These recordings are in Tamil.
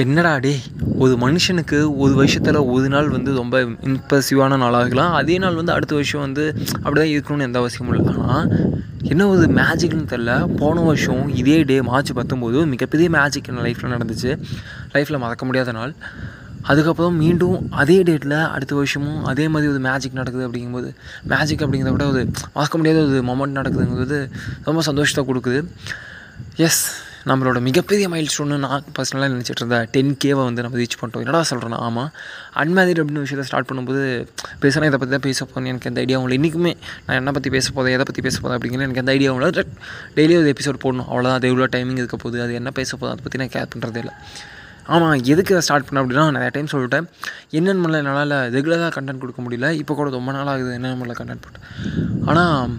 என்னடா டே ஒரு மனுஷனுக்கு ஒரு வருஷத்தில் ஒரு நாள் வந்து ரொம்ப இம்ப்ரெசிவான நாளாக இருக்கலாம். அதே நாள் வந்து அடுத்த வருஷம் வந்து அப்படி தான் இருக்கணும்னு எந்த அவசியமும் இல்லை. ஆனால் என்ன ஒரு மேஜிக்னு தெரில போன வருஷம் இதே டே மார்ச் பத்தொம்போது மிகப்பெரிய மேஜிக் என் லைஃப்பில் நடந்துச்சு. லைஃப்பில் மறக்க முடியாத நாள். அதுக்கப்புறம் மீண்டும் அதே டேட்டில் அடுத்த வருஷமும் அதே மாதிரி ஒரு மேஜிக் நடக்குது அப்படிங்கும்போது மேஜிக் அப்படிங்கிறத விட ஒரு மறக்க முடியாத ஒரு மொமெண்ட் நடக்குதுங்கிறது ரொம்ப சந்தோஷத்தை கொடுக்குது. எஸ் நம்மளோட மிகப்பெரிய மைல் ஸ்டோன்னு நான் பர்சனலாக நினச்சிட்டு இருந்தேன் டென் கேவை வந்து நம்ம ரீச் பண்ணிட்டோம். என்னடா சொல்கிறேன் ஆமாம் அன்மேரிட் அப்படின்னு விஷயத்தை ஸ்டார்ட் பண்ணும்போது பேசுகிறேன் இதை பற்றி தான் பேச போகிறேன் எனக்கு எந்த ஐடியாவும் இல்லை. இன்றைக்குமே நான் என்ன பற்றி பேச போதேன் எதை பற்றி பேச போதேன் அப்படிங்கிற எனக்கு எந்த ஐடியாவும் இல்லை. டெய்லி ஒரு எபிசோட் போடணும். அவ்வளோதான் அது எவ்வளோ டைமிங் இருக்க போகுது அது என்ன பேச போதும் அதை பற்றி நான் கேர் பண்ணுறதே இல்லை. ஆமாம் எதுக்கு அதை ஸ்டார்ட் பண்ண அப்படின்னா நிறைய டைம் சொல்லிட்டேன். என்னென்ன பண்ணல என்னால் ரெகுலராக கண்டென்ட் கொடுக்க முடியல. இப்போ கூட ரொம்ப நாள் ஆகுது என்னென்ன பண்ணல கண்டென்ட் போட்டு. ஆனால்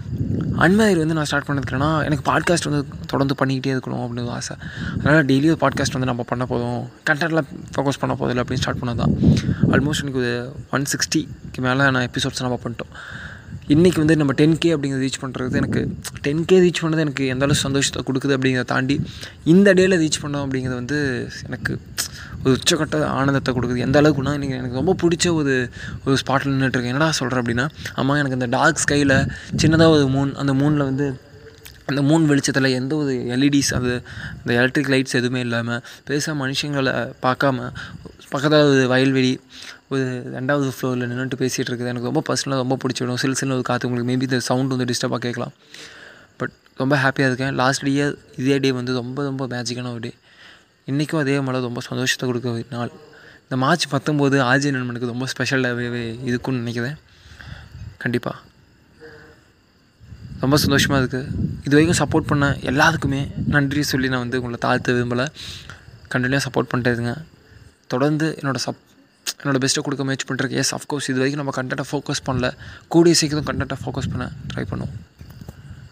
அன்மேரி வந்து நான் ஸ்டார்ட் பண்ணிருக்கேன்னா எனக்கு பாட்காஸ்ட் வந்து தொடர்ந்து பண்ணிக்கிட்டே இருக்கணும் அப்படின்னு ஆசை. அதனால் டெய்லி ஒரு பாட்காஸ்ட் வந்து நம்ம பண்ண போதும். கண்டென்ட்டில் ஃபோக்கஸ் பண்ண போதில்லை அப்படின்னு ஸ்டார்ட் பண்ணது தான். ஆல்மோஸ்ட் எனக்கு ஒரு ஒன் சிக்ஸ்டிக்கு மேலே நான் எபிசோட்ஸ் நம்ம பண்ணிட்டோம். இன்றைக்கி வந்து நம்ம டென் கே அப்படிங்கிறத ரீச் பண்ணுறது எனக்கு டென் கே ரீச் பண்ணது எனக்கு எந்தளவு சந்தோஷத்தை கொடுக்குது அப்படிங்கிறத தாண்டி இந்த டேயில் ரீச் பண்ணோம் அப்படிங்கிறது வந்து எனக்கு ஒரு உச்சக்கட்ட ஆனந்தத்தை கொடுக்குது. எந்த அளவுக்குனா இன்றைக்கி எனக்கு ரொம்ப பிடிச்ச ஒரு ஒரு ஸ்பாட்டில் நின்றுட்டுருக்கேன் என்னடா சொல்கிறேன் அப்படின்னா ஆமாம் எனக்கு இந்த டார்க் ஸ்கையில் சின்னதாக ஒரு மூன் அந்த மூனில் வந்து அந்த மூன் வெளிச்சத்தில் எந்த ஒரு எல்இடிஸ் அது இந்த எலக்ட்ரிக் லைட்ஸ் எதுவுமே இல்லாமல் பெருசாக மனுஷங்களை பார்க்காம பக்கத்தில் ஒரு வயல்வெளி ஒரு ரெண்டாவது ஃப்ளோரில் நின்றுட்டு பேசிகிட்டு இருக்குது. எனக்கு ரொம்ப பர்சனலாக ரொம்ப பிடிச்சிடும் சில சில ஒரு காற்று உங்களுக்கு மேபி இந்த சவுண்ட் வந்து டிஸ்டர்பாக கேட்கலாம். பட் ரொம்ப ஹாப்பியாக இருக்கேன். லாஸ்ட் இயர் இதே டே வந்து ரொம்ப ரொம்ப மேஜிக்கான ஒரு டே இன்றைக்கும் அதே மாதிரி ரொம்ப சந்தோஷத்தை கொடுக்க ஒரு நாள். இந்த மார்ச் பத்தொம்போது ஆஜி நண்பனுக்கு ரொம்ப ஸ்பெஷலாகவே இருக்குன்னு நினைக்கிறேன். கண்டிப்பாக ரொம்ப சந்தோஷமாக இருக்குது இது வரைக்கும் சப்போர்ட் பண்ண எல்லாத்துக்குமே நன்றி சொல்லி நான் வந்து உங்களை தாழ்த்த விரும்பலை. கண்டினியூ சப்போர்ட் பண்ணிட்டே தொடர்ந்து என்னோடய சப் என்னோடய பெஸ்ட்டை கொடுக்க முயற்சி பண்ணுறேன் எஸ் அஃப்கோர்ஸ் இது வரைக்கும் நம்ம கண்டென்ட்டை ஃபோக்கஸ் பண்ணல. கூடிய சீக்கிரம் கண்டென்ட்டை ஃபோக்கஸ் பண்ண ட்ரை பண்ணுவோம்.